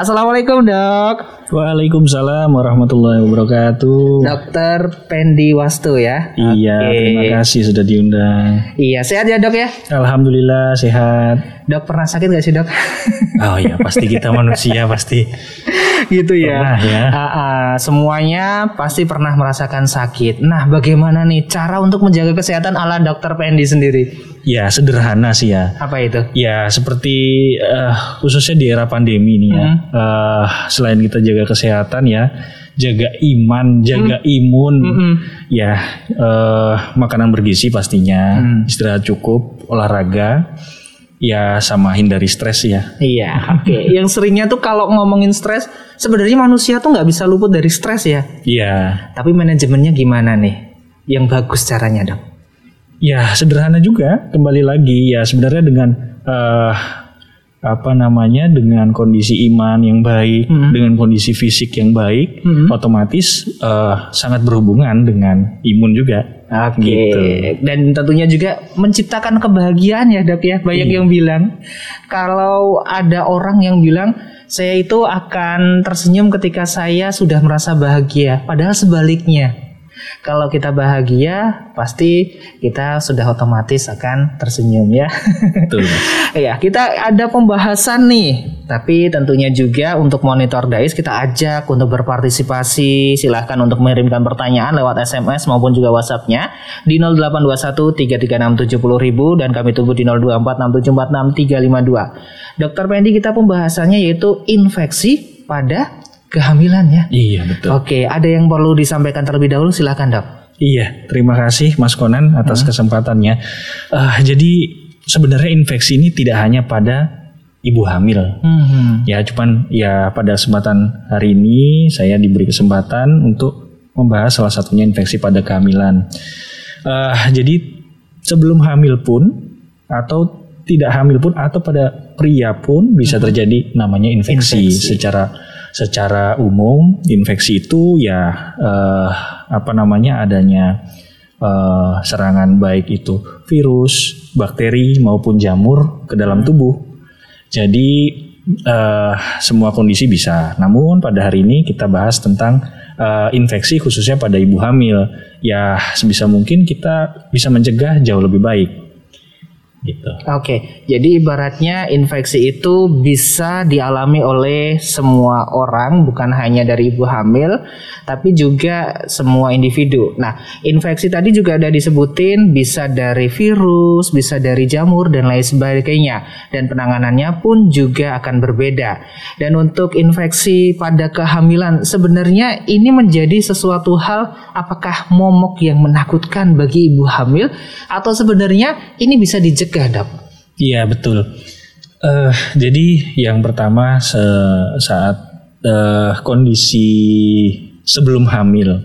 Assalamualaikum dok Waalaikumsalam warahmatullahi wabarakatuh. Dokter Pendi Wastu ya Iya, Oke. terima kasih sudah diundang. Iya sehat ya dok ya Alhamdulillah sehat. Dok pernah sakit gak sih dok? Oh iya, pasti kita manusia pasti gitu ya pernah ya. Ah, ah, Semuanya pasti pernah merasakan sakit Nah bagaimana nih cara untuk menjaga kesehatan ala dokter Pendi sendiri? Ya sederhana sih ya. Apa itu? Ya seperti eh, khususnya di era pandemi ini ya. Eh, selain kita jaga kesehatan ya, jaga iman, jaga imun, Mm-mm. ya eh, makanan bergizi pastinya, istirahat cukup, olahraga, ya sama hindari stres ya. Iya, oke. Yang seringnya tuh kalau ngomongin stres, sebenarnya manusia tuh nggak bisa luput dari stres ya. Iya. Tapi manajemennya gimana nih? Yang bagus caranya dok? Ya sederhana juga kembali lagi ya sebenarnya dengan eh, apa namanya dengan kondisi iman yang baik dengan kondisi fisik yang baik otomatis eh, sangat berhubungan dengan imun juga Oke. Gitu. Dan tentunya juga menciptakan kebahagiaan ya dok ya. Banyak yang bilang kalau ada orang yang bilang saya itu akan tersenyum ketika saya sudah merasa bahagia. Padahal sebaliknya. Kalau kita bahagia, pasti kita sudah otomatis akan tersenyum ya. betul. Ya, kita ada pembahasan nih. Tapi tentunya juga untuk monitor DAIS kita ajak untuk berpartisipasi. Silahkan untuk mengirimkan pertanyaan lewat SMS maupun juga WhatsApp-nya di 0821 336 dan kami tunggu di 024 352. Dokter Pendi kita pembahasannya yaitu infeksi pada kehamilan ya. iya betul Oke, ada yang perlu disampaikan terlebih dahulu silahkan dok. iya terima kasih Mas Konan atas kesempatannya Eh, jadi sebenarnya infeksi ini tidak hanya pada ibu hamil Hmm. Ya, cuman ya pada kesempatan hari ini saya diberi kesempatan untuk membahas salah satunya infeksi pada kehamilan. Eh, jadi sebelum hamil pun atau tidak hamil pun atau pada pria pun bisa terjadi namanya infeksi, secara secara umum infeksi itu ya eh, apa namanya adanya eh, serangan baik itu virus, bakteri maupun jamur ke dalam tubuh. Jadi eh, semua kondisi bisa. Namun pada hari ini kita bahas tentang eh, infeksi khususnya pada ibu hamil. Ya sebisa mungkin kita bisa mencegah jauh lebih baik. Gitu. Oke, jadi ibaratnya infeksi itu bisa dialami oleh semua orang, bukan hanya dari ibu hamil, tapi juga semua individu. Nah, infeksi tadi juga ada disebutin bisa dari virus, bisa dari jamur dan lain sebagainya, dan penanganannya pun juga akan berbeda. Dan untuk infeksi pada kehamilan, sebenarnya ini menjadi sesuatu hal apakah momok yang menakutkan bagi ibu hamil, atau sebenarnya ini bisa dicegah, dok? Iya betul. Eh jadi yang pertama se- saat eh, kondisi sebelum hamil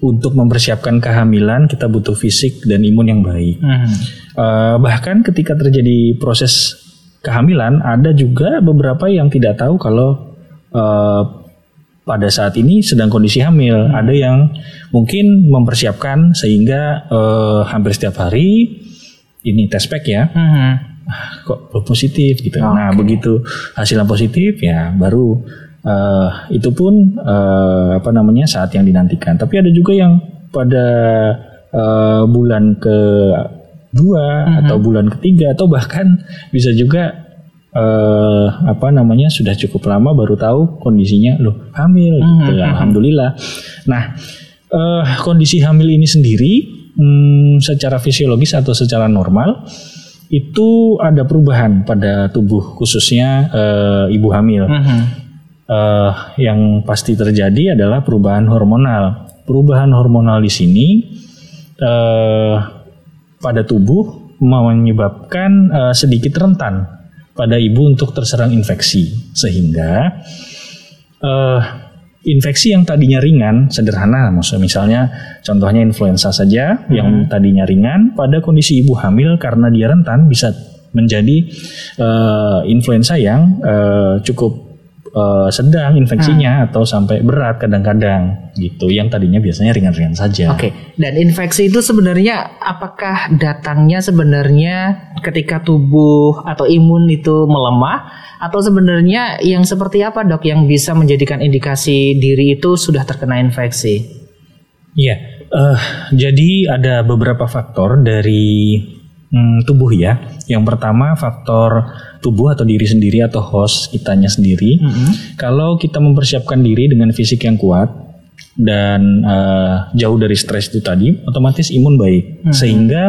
untuk mempersiapkan kehamilan kita butuh fisik dan imun yang baik. Eh, bahkan ketika terjadi proses kehamilan ada juga beberapa yang tidak tahu kalau eh, pada saat ini sedang kondisi hamil. Ada yang mungkin mempersiapkan sehingga eh, hampir setiap hari ini tes pack ya kok belum positif gitu. Nah begitu hasilnya positif ya baru eh, itu pun eh, apa namanya saat yang dinantikan. Tapi ada juga yang pada eh, bulan ke dua atau bulan ketiga atau bahkan bisa juga eh, apa namanya sudah cukup lama baru tahu kondisinya loh hamil gitu. Alhamdulillah. Nah eh, kondisi hamil ini sendiri hmm, secara fisiologis atau secara normal itu ada perubahan pada tubuh khususnya eh, ibu hamil. Eh, yang pasti terjadi adalah perubahan hormonal. Perubahan hormonal di sini eh, pada tubuh menyebabkan eh, sedikit rentan pada ibu untuk terserang infeksi sehingga eh, infeksi yang tadinya ringan sederhana maksudnya misalnya contohnya influenza saja yang tadinya ringan pada kondisi ibu hamil karena dia rentan bisa menjadi eh, influenza yang eh, cukup uh, sedang infeksinya hmm. atau sampai berat kadang-kadang gitu. Yang tadinya biasanya ringan-ringan saja. Oke. Okay. Dan infeksi itu sebenarnya apakah datangnya sebenarnya ketika tubuh atau imun itu melemah atau sebenarnya yang seperti apa dok yang bisa menjadikan indikasi diri itu sudah terkena infeksi? Iya. Uh, jadi ada beberapa faktor dari hmm, tubuh ya. Yang pertama faktor tubuh atau diri sendiri atau host kitanya sendiri. Mm -hmm. Kalau kita mempersiapkan diri dengan fisik yang kuat dan uh, jauh dari stres itu tadi, otomatis imun baik mm -hmm. sehingga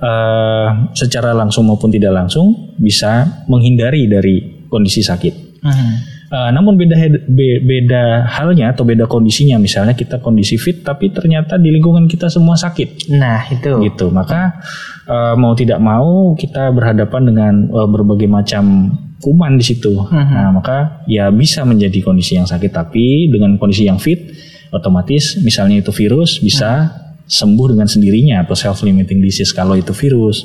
uh, secara langsung maupun tidak langsung bisa menghindari dari kondisi sakit. Mm -hmm. Uh, namun beda be, beda halnya atau beda kondisinya misalnya kita kondisi fit tapi ternyata di lingkungan kita semua sakit. Nah, itu. Gitu. Maka uh, mau tidak mau kita berhadapan dengan uh, berbagai macam kuman di situ. Uh -huh. Nah, maka ya bisa menjadi kondisi yang sakit tapi dengan kondisi yang fit otomatis misalnya itu virus bisa uh -huh. sembuh dengan sendirinya atau self limiting disease kalau itu virus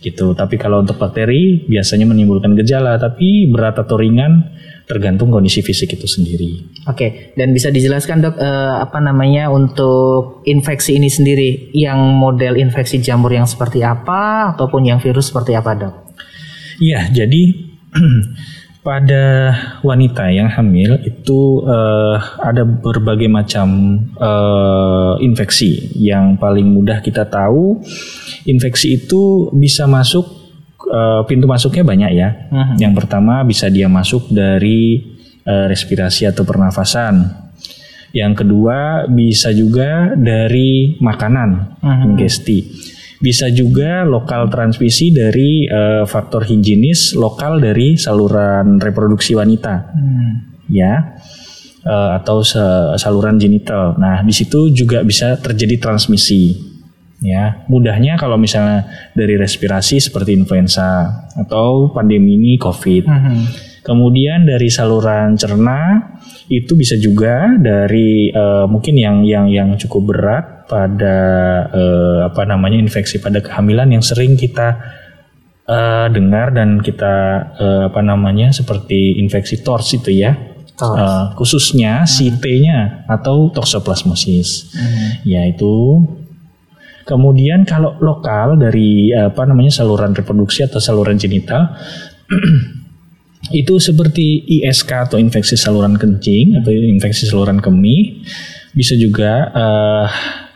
gitu. Tapi kalau untuk bakteri biasanya menimbulkan gejala tapi berat atau ringan tergantung kondisi fisik itu sendiri. Oke, dan bisa dijelaskan dok eh, apa namanya untuk infeksi ini sendiri, yang model infeksi jamur yang seperti apa ataupun yang virus seperti apa dok? Iya, jadi pada wanita yang hamil itu eh, ada berbagai macam eh, infeksi. Yang paling mudah kita tahu infeksi itu bisa masuk uh, pintu masuknya banyak ya. Uh-huh. Yang pertama bisa dia masuk dari uh, respirasi atau pernafasan. Yang kedua bisa juga dari makanan, uh-huh. ingesti. Bisa juga lokal transmisi dari uh, faktor higienis lokal dari saluran reproduksi wanita. Uh-huh. Ya. Uh, atau saluran genital. Nah, di situ juga bisa terjadi transmisi ya mudahnya kalau misalnya dari respirasi seperti influenza atau pandemi ini covid mhm. Kemudian dari saluran cerna itu bisa juga dari uh, mungkin yang yang yang cukup berat pada uh, apa namanya infeksi pada kehamilan yang sering kita uh, dengar dan kita uh, apa namanya seperti infeksi tors itu ya uh, khususnya hmm. si T-nya atau toxoplasmosis hmm. yaitu Kemudian kalau lokal dari apa namanya saluran reproduksi atau saluran genital itu seperti ISK atau infeksi saluran kencing atau infeksi saluran kemih, bisa juga uh,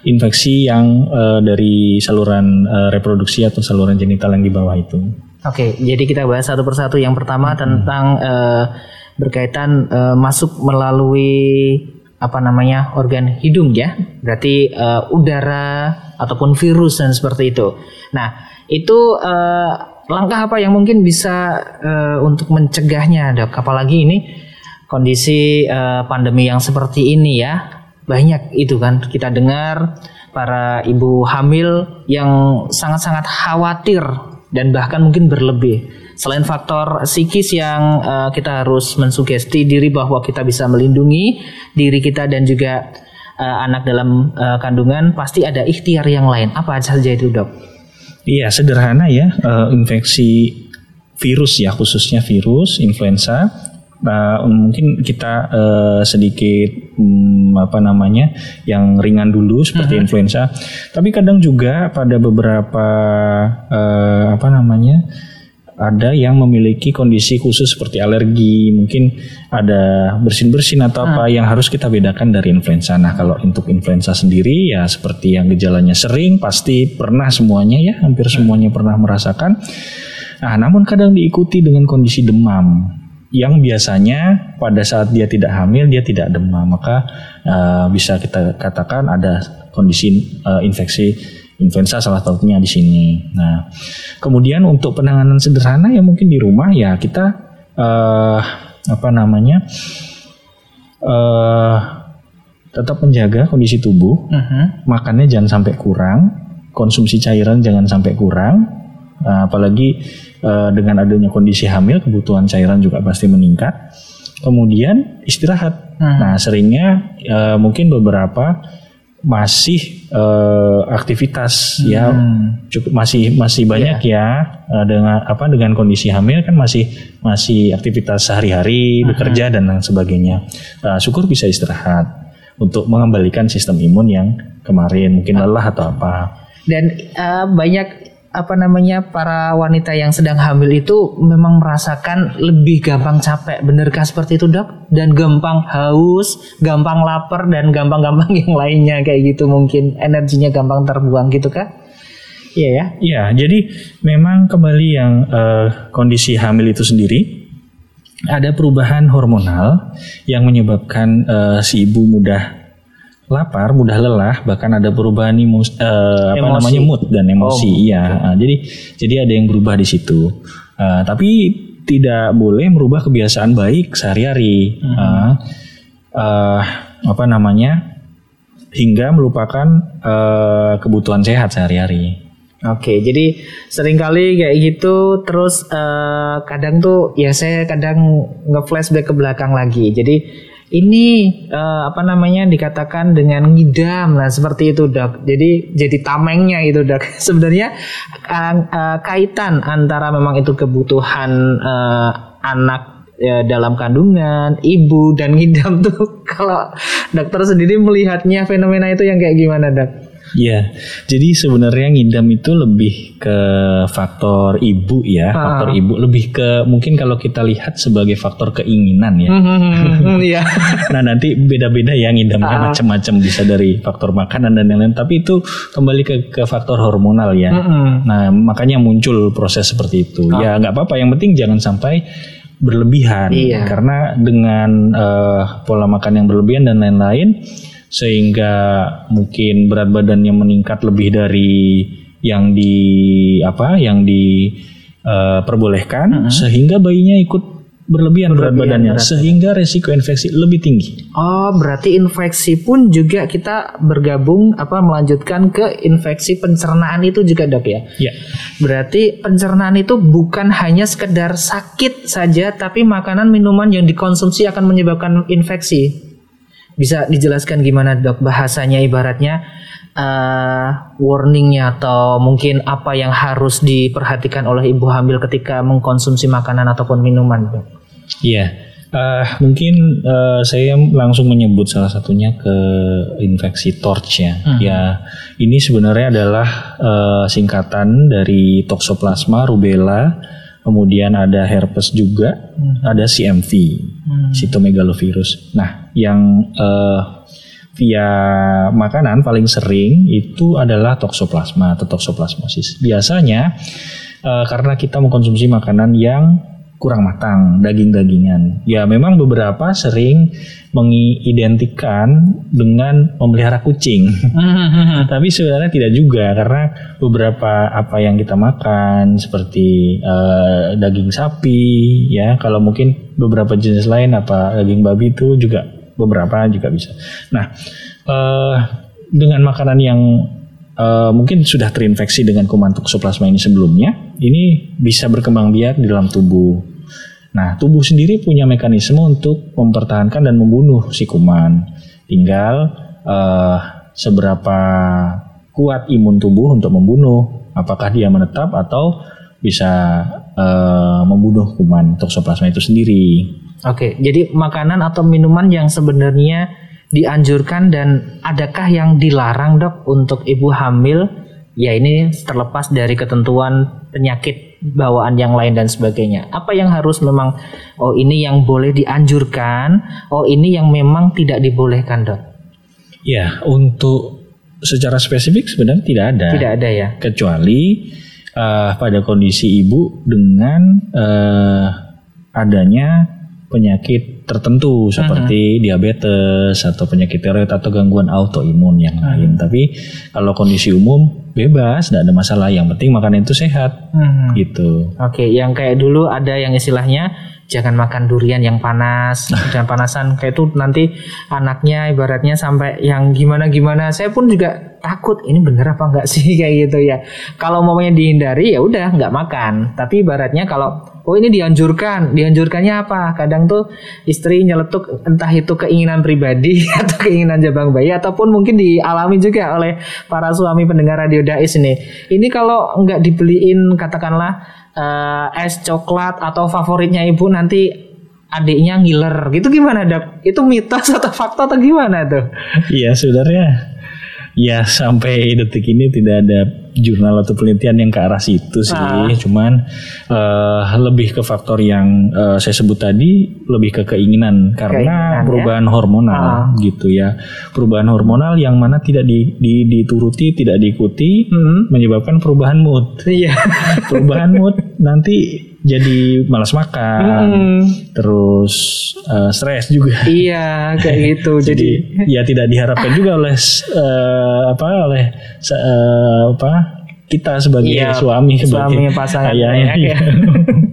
infeksi yang uh, dari saluran uh, reproduksi atau saluran genital yang di bawah itu. Oke, jadi kita bahas satu persatu. Yang pertama hmm. tentang uh, berkaitan uh, masuk melalui apa namanya organ hidung ya berarti uh, udara ataupun virus dan seperti itu nah itu uh, langkah apa yang mungkin bisa uh, untuk mencegahnya dok apalagi ini kondisi uh, pandemi yang seperti ini ya banyak itu kan kita dengar para ibu hamil yang sangat-sangat khawatir dan bahkan mungkin berlebih Selain faktor psikis yang uh, kita harus mensugesti diri bahwa kita bisa melindungi diri kita dan juga uh, anak dalam uh, kandungan, pasti ada ikhtiar yang lain. Apa saja itu, Dok? Iya, sederhana ya, uh, infeksi virus ya, khususnya virus influenza Nah, mungkin kita uh, sedikit um, apa namanya yang ringan dulu seperti uh -huh. influenza. Tapi kadang juga pada beberapa uh, apa namanya ada yang memiliki kondisi khusus seperti alergi, mungkin ada bersin-bersin atau apa hmm. yang harus kita bedakan dari influenza. Nah, kalau untuk influenza sendiri ya seperti yang gejalanya sering, pasti pernah semuanya ya, hampir semuanya pernah merasakan. Nah, namun kadang diikuti dengan kondisi demam yang biasanya pada saat dia tidak hamil dia tidak demam, maka uh, bisa kita katakan ada kondisi uh, infeksi influenza salah satunya di sini. Nah, kemudian untuk penanganan sederhana ya mungkin di rumah ya kita uh, apa namanya uh, tetap menjaga kondisi tubuh, uh -huh. makannya jangan sampai kurang, konsumsi cairan jangan sampai kurang, nah, apalagi uh, dengan adanya kondisi hamil kebutuhan cairan juga pasti meningkat. Kemudian istirahat. Uh -huh. Nah, seringnya uh, mungkin beberapa masih uh, aktivitas ya. hmm. ya cukup masih masih banyak yeah. ya uh, dengan apa dengan kondisi hamil kan masih masih aktivitas sehari-hari uh-huh. bekerja dan lain sebagainya uh, syukur bisa istirahat untuk mengembalikan sistem imun yang kemarin mungkin lelah atau apa dan uh, banyak apa namanya para wanita yang sedang hamil itu memang merasakan lebih gampang capek. Benarkah seperti itu dok? Dan gampang haus gampang lapar dan gampang-gampang yang lainnya. Kayak gitu mungkin energinya gampang terbuang gitu kah? Iya ya? Iya jadi memang kembali yang uh, kondisi hamil itu sendiri ada perubahan hormonal yang menyebabkan uh, si ibu mudah lapar, mudah lelah, bahkan ada perubahan imus, uh, apa namanya mood dan emosi. Oh, iya, okay. uh, jadi jadi ada yang berubah di situ. Uh, tapi tidak boleh merubah kebiasaan baik sehari-hari. Hmm. Uh, uh, apa namanya? hingga melupakan uh, kebutuhan sehat sehari-hari. Oke, jadi sering kali kayak gitu, terus uh, kadang tuh ya saya kadang nge-flashback ke belakang lagi. Jadi ini uh, apa namanya dikatakan dengan ngidam lah seperti itu dok. Jadi jadi tamengnya itu dok. Sebenarnya uh, uh, kaitan antara memang itu kebutuhan uh, anak ya, dalam kandungan ibu dan ngidam tuh kalau dokter sendiri melihatnya fenomena itu yang kayak gimana dok Iya, jadi sebenarnya ngidam itu lebih ke faktor ibu ya, ah. faktor ibu lebih ke mungkin kalau kita lihat sebagai faktor keinginan ya. Hmm, hmm, hmm, iya. nah nanti beda-beda ya ngidamnya ah. macam-macam bisa dari faktor makanan dan lain-lain, tapi itu kembali ke ke faktor hormonal ya. Nah makanya muncul proses seperti itu. Ah. Ya nggak apa-apa, yang penting jangan sampai berlebihan iya. karena dengan uh, pola makan yang berlebihan dan lain-lain sehingga mungkin berat badannya meningkat lebih dari yang di apa yang diperbolehkan uh, uh -huh. sehingga bayinya ikut berlebihan, berat badannya berat. sehingga resiko infeksi lebih tinggi. Oh, berarti infeksi pun juga kita bergabung apa melanjutkan ke infeksi pencernaan itu juga dok ya? Iya. Berarti pencernaan itu bukan hanya sekedar sakit saja, tapi makanan minuman yang dikonsumsi akan menyebabkan infeksi. Bisa dijelaskan gimana dok bahasanya ibaratnya uh, warningnya atau mungkin apa yang harus diperhatikan oleh ibu hamil ketika mengkonsumsi makanan ataupun minuman dok? Iya, uh, mungkin uh, saya langsung menyebut salah satunya ke infeksi torch ya. Hmm. Ya, ini sebenarnya adalah uh, singkatan dari toxoplasma rubella kemudian ada herpes juga, hmm. ada CMV, hmm. cytomegalovirus. Nah, yang uh, via makanan paling sering itu adalah toxoplasma atau toxoplasmosis. Biasanya uh, karena kita mengkonsumsi makanan yang kurang matang, daging-dagingan. Ya memang beberapa sering mengidentikan dengan memelihara kucing. Tapi sebenarnya tidak juga karena beberapa apa yang kita makan seperti uh, daging sapi ya, kalau mungkin beberapa jenis lain apa daging babi itu juga beberapa juga bisa. Nah, uh, dengan makanan yang uh, mungkin sudah terinfeksi dengan kuman toxoplasma ini sebelumnya, ini bisa berkembang biak di dalam tubuh Nah, tubuh sendiri punya mekanisme untuk mempertahankan dan membunuh si kuman. Tinggal uh, seberapa kuat imun tubuh untuk membunuh, apakah dia menetap atau bisa uh, membunuh kuman toksoplasma itu sendiri. Oke, jadi makanan atau minuman yang sebenarnya dianjurkan dan adakah yang dilarang dok untuk ibu hamil? Ya ini terlepas dari ketentuan penyakit bawaan yang lain dan sebagainya. Apa yang harus memang oh ini yang boleh dianjurkan, oh ini yang memang tidak dibolehkan, Dok? Ya, untuk secara spesifik sebenarnya tidak ada. Tidak ada ya. Kecuali uh, pada kondisi ibu dengan uh, adanya penyakit tertentu seperti uh-huh. diabetes atau penyakit tiroid atau gangguan autoimun yang uh-huh. lain. Tapi kalau kondisi umum bebas, tidak ada masalah. Yang penting makanan itu sehat, uh-huh. gitu. Oke, okay, yang kayak dulu ada yang istilahnya jangan makan durian yang panas dan panasan kayak itu nanti anaknya ibaratnya sampai yang gimana gimana. Saya pun juga takut ini bener apa enggak sih kayak gitu ya. Kalau maunya dihindari ya udah nggak makan. Tapi ibaratnya kalau oh ini dianjurkan. Dianjurkannya apa? Kadang tuh istri nyeletuk entah itu keinginan pribadi atau keinginan jabang bayi ataupun mungkin dialami juga oleh para suami pendengar radio Dais ini. Ini kalau nggak dibeliin katakanlah uh, es coklat atau favoritnya ibu nanti adiknya ngiler gitu gimana dok? Itu mitos atau fakta atau gimana tuh? Iya sebenarnya ya sampai detik ini tidak ada jurnal atau penelitian yang ke arah situ sih. Ah. Cuman uh, lebih ke faktor yang uh, saya sebut tadi lebih ke keinginan karena keinginan, ya? perubahan ya? hormonal ah. gitu ya. Perubahan hormonal yang mana tidak di, di, dituruti, tidak diikuti hmm. menyebabkan perubahan mood. Iya. perubahan mood nanti jadi malas makan, hmm. terus uh, stres juga. Iya, kayak gitu. jadi, jadi ya tidak diharapkan juga oleh uh, apa oleh uh, apa kita sebagai iya, suami sebagai suami pasangan ayah. Ya, ya.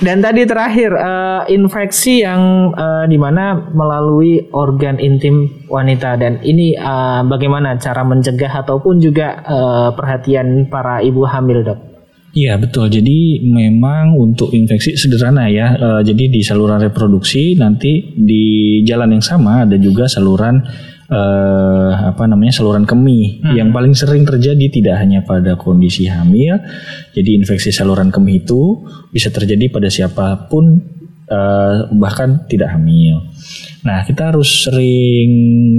Dan tadi terakhir uh, infeksi yang uh, di mana melalui organ intim wanita dan ini uh, bagaimana cara mencegah ataupun juga uh, perhatian para ibu hamil dok? Iya betul. Jadi memang untuk infeksi sederhana ya. E, jadi di saluran reproduksi nanti di jalan yang sama ada juga saluran e, apa namanya saluran kemih hmm. yang paling sering terjadi tidak hanya pada kondisi hamil. Jadi infeksi saluran kemih itu bisa terjadi pada siapa pun e, bahkan tidak hamil. Nah kita harus sering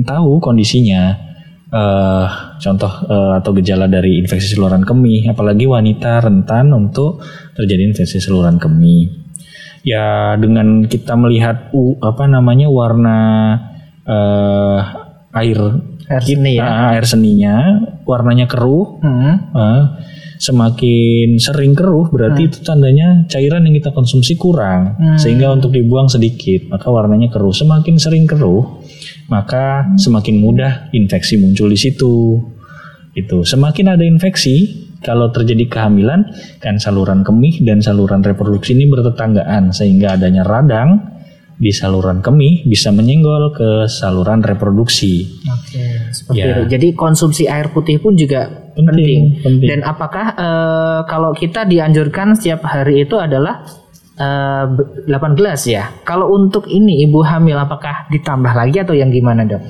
tahu kondisinya uh, contoh uh, atau gejala dari infeksi saluran kemih, apalagi wanita rentan untuk terjadi infeksi saluran kemih. Ya dengan kita melihat uh, apa namanya warna uh, air air seni ya. Uh, air seninya warnanya keruh. Hmm. Uh, semakin sering keruh berarti hmm. itu tandanya cairan yang kita konsumsi kurang hmm. sehingga untuk dibuang sedikit maka warnanya keruh semakin sering keruh maka semakin mudah infeksi muncul di situ. Itu semakin ada infeksi, kalau terjadi kehamilan kan saluran kemih dan saluran reproduksi ini bertetanggaan sehingga adanya radang di saluran kemih bisa menyenggol ke saluran reproduksi. Oke, seperti ya. itu. Jadi konsumsi air putih pun juga penting. penting. penting. Dan apakah e, kalau kita dianjurkan setiap hari itu adalah uh, 8 gelas ya. Kalau untuk ini ibu hamil apakah ditambah lagi atau yang gimana dok?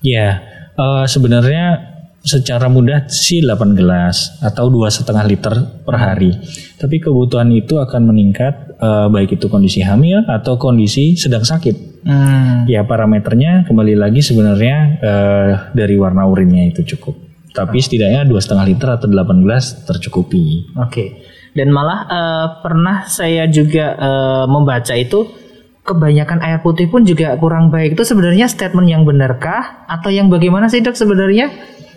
Ya, uh, sebenarnya secara mudah sih 8 gelas atau dua setengah liter per hari. Tapi kebutuhan itu akan meningkat uh, baik itu kondisi hamil atau kondisi sedang sakit. Hmm. Ya parameternya kembali lagi sebenarnya uh, dari warna urinnya itu cukup. Tapi setidaknya dua setengah liter atau 8 gelas tercukupi. Oke. Okay dan malah uh, pernah saya juga uh, membaca itu kebanyakan air putih pun juga kurang baik itu sebenarnya statement yang benarkah atau yang bagaimana sih dok sebenarnya?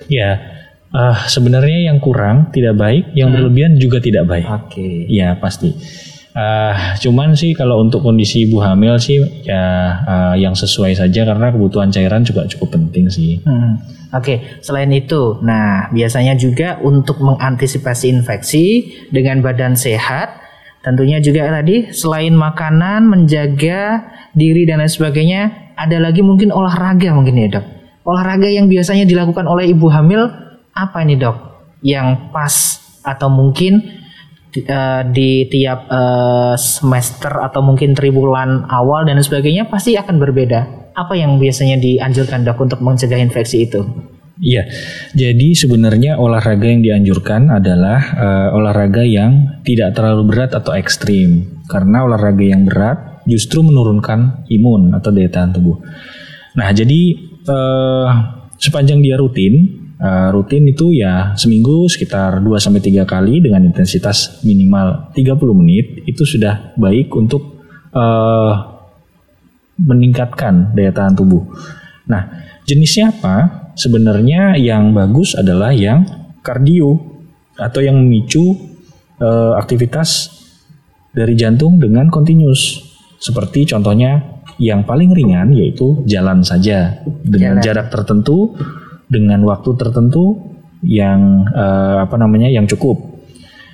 Ya uh, sebenarnya yang kurang tidak baik, yang hmm. berlebihan juga tidak baik. Oke. Okay. Ya pasti. Uh, cuman sih kalau untuk kondisi ibu hamil sih ya uh, yang sesuai saja karena kebutuhan cairan juga cukup penting sih. Hmm. Oke, okay. selain itu, nah biasanya juga untuk mengantisipasi infeksi dengan badan sehat, tentunya juga tadi selain makanan, menjaga diri dan lain sebagainya, ada lagi mungkin olahraga mungkin ya dok. Olahraga yang biasanya dilakukan oleh ibu hamil apa ini dok? Yang pas atau mungkin di tiap uh, semester atau mungkin triwulan awal dan sebagainya pasti akan berbeda. Apa yang biasanya dianjurkan dok untuk mencegah infeksi itu? Iya, jadi sebenarnya olahraga yang dianjurkan adalah uh, olahraga yang tidak terlalu berat atau ekstrim. Karena olahraga yang berat justru menurunkan imun atau daya tahan tubuh. Nah, jadi uh, sepanjang dia rutin, uh, rutin itu ya seminggu sekitar 2 sampai 3 kali dengan intensitas minimal 30 menit itu sudah baik untuk uh, meningkatkan daya tahan tubuh. Nah, jenisnya apa? Sebenarnya yang bagus adalah yang kardio atau yang memicu uh, aktivitas dari jantung dengan kontinus. Seperti contohnya yang paling ringan yaitu jalan saja dengan jalan. jarak tertentu dengan waktu tertentu yang uh, apa namanya yang cukup.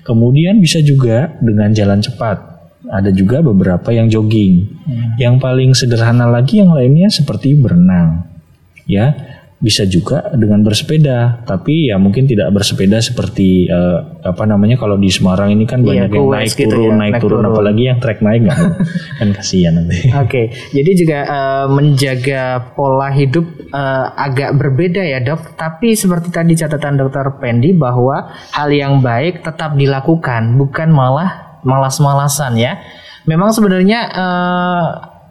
Kemudian bisa juga dengan jalan cepat. Ada juga beberapa yang jogging. Hmm. Yang paling sederhana lagi yang lainnya seperti berenang. Ya. Bisa juga dengan bersepeda, tapi ya mungkin tidak bersepeda seperti uh, apa namanya kalau di Semarang ini kan Iya, banyak yang goes naik gitu turun, ya, naik, naik turun, turun. apalagi yang trek naik nggak mau. kan kasihan nanti. Oke, jadi juga eh, menjaga pola hidup eh, agak berbeda ya dok. Tapi seperti tadi catatan dokter Pendi bahwa hal yang baik tetap dilakukan, bukan malah malas-malasan ya. Memang sebenarnya eh,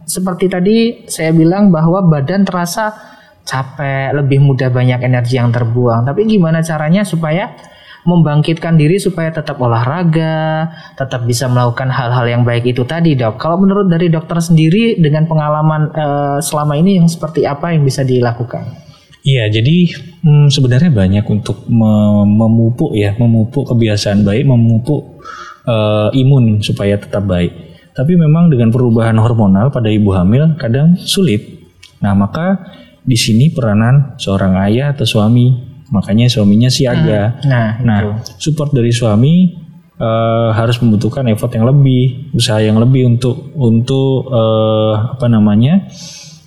seperti tadi saya bilang bahwa badan terasa capek, lebih mudah banyak energi yang terbuang. Tapi gimana caranya supaya membangkitkan diri supaya tetap olahraga, tetap bisa melakukan hal-hal yang baik itu tadi, Dok. Kalau menurut dari dokter sendiri dengan pengalaman eh, selama ini yang seperti apa yang bisa dilakukan? Iya, jadi hmm, sebenarnya banyak untuk me- memupuk ya, memupuk kebiasaan baik, memupuk eh, imun supaya tetap baik. Tapi memang dengan perubahan hormonal pada ibu hamil kadang sulit. Nah, maka di sini peranan seorang ayah atau suami, makanya suaminya siaga. Nah, Nah, itu. support dari suami eh, harus membutuhkan effort yang lebih, usaha yang lebih untuk untuk eh, apa namanya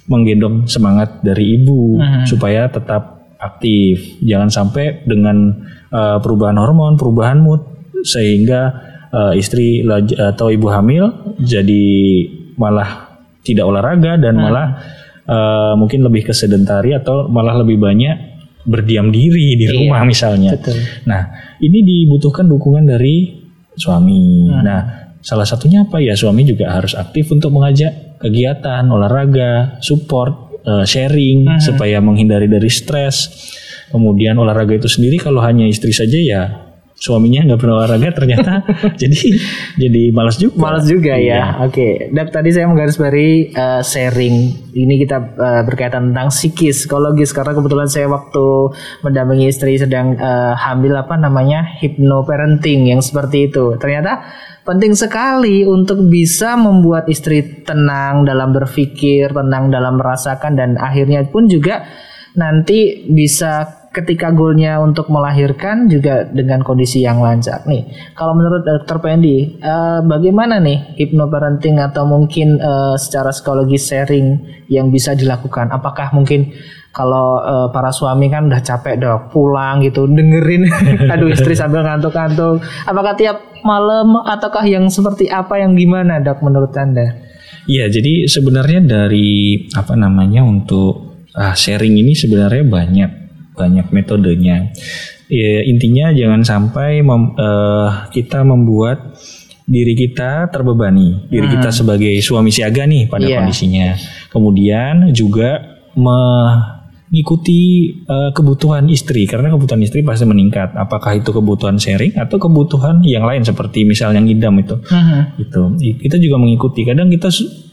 menggendong semangat dari ibu supaya tetap aktif. Jangan sampai dengan eh, perubahan hormon, perubahan mood sehingga eh, istri atau ibu hamil jadi malah tidak olahraga dan malah eh, mungkin lebih ke sedentari atau malah lebih banyak berdiam diri di rumah misalnya. betul. Nah, ini dibutuhkan dukungan dari suami. Nah, salah satunya apa ya? Suami juga harus aktif untuk mengajak kegiatan, olahraga, support, eh, sharing supaya menghindari dari stres. Kemudian olahraga itu sendiri kalau hanya istri saja ya suaminya nggak pernah olahraga ternyata jadi jadi malas juga. Malas juga ya. Oke, Dok tadi saya menggarisbawahi eh, sharing. Ini kita eh, berkaitan tentang psikis, psikologis karena kebetulan saya waktu mendampingi istri sedang eh, hamil apa namanya hypnoparenting yang seperti itu. Ternyata penting sekali untuk bisa membuat istri tenang dalam berpikir, tenang dalam merasakan dan akhirnya pun juga nanti bisa ketika goalnya untuk melahirkan juga dengan kondisi yang lancar nih. Kalau menurut Dr. Pendi, eh, bagaimana nih hypnoparenting atau mungkin eh, secara psikologis sharing yang bisa dilakukan? Apakah mungkin kalau eh, para suami kan udah capek dok pulang gitu dengerin aduh istri sambil ngantuk-ngantuk apakah tiap malam ataukah yang seperti apa yang gimana dok menurut anda Iya, jadi sebenarnya dari apa namanya untuk ah, sharing ini sebenarnya banyak banyak metodenya. Ya, intinya jangan sampai mem- eh, kita membuat diri kita terbebani, diri kita sebagai suami siaga nih pada Iya. kondisinya. Kemudian juga mengikuti eh, kebutuhan istri karena kebutuhan istri pasti meningkat. Apakah itu kebutuhan sharing atau kebutuhan yang lain seperti misalnya ngidam itu gitu I- kita juga mengikuti kadang kita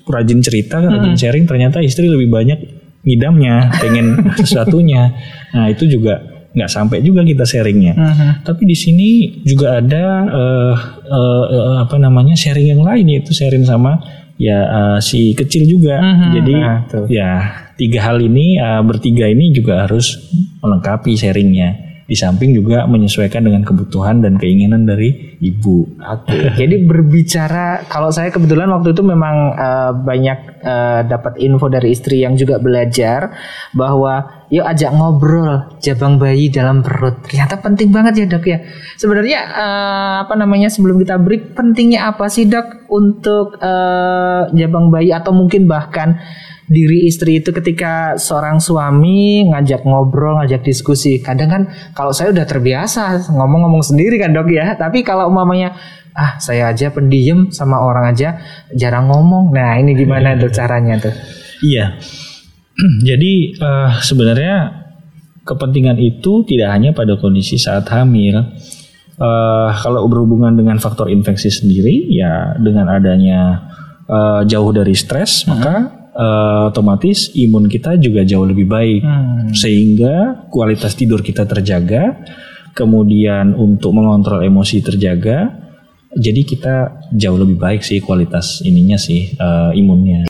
rajin cerita rajin sharing ternyata istri lebih banyak ngidamnya pengen sesuatunya. Nah itu juga nggak sampai juga kita sharingnya. Tapi di sini juga ada eh, eh, eh, apa namanya sharing yang lain yaitu sharing sama ya eh, si kecil juga. Jadi Nah, tuh. ya tiga hal ini eh, bertiga ini juga harus melengkapi sharingnya. Di samping juga menyesuaikan dengan kebutuhan dan keinginan dari ibu. Oke, jadi berbicara kalau saya kebetulan waktu itu memang eh, banyak eh, dapat info dari istri yang juga belajar bahwa yuk ajak ngobrol jabang bayi dalam perut. Ternyata penting banget ya dok ya. Sebenarnya eh, apa namanya sebelum kita break pentingnya apa sih dok untuk eh, jabang bayi atau mungkin bahkan diri istri itu ketika seorang suami ngajak ngobrol, ngajak diskusi. Kadang kan kalau saya udah terbiasa ngomong-ngomong sendiri kan dok ya. Tapi kalau umpamanya ah saya aja pendiam sama orang aja jarang ngomong. Nah ini gimana tuh caranya tuh? Iya. Jadi eh, sebenarnya kepentingan itu tidak hanya pada kondisi saat hamil. Eh, kalau berhubungan dengan faktor infeksi sendiri, ya dengan adanya eh, jauh dari stres, maka eh, otomatis imun kita juga jauh lebih baik, sehingga kualitas tidur kita terjaga. Kemudian untuk mengontrol emosi terjaga, jadi kita jauh lebih baik sih kualitas ininya sih eh, imunnya.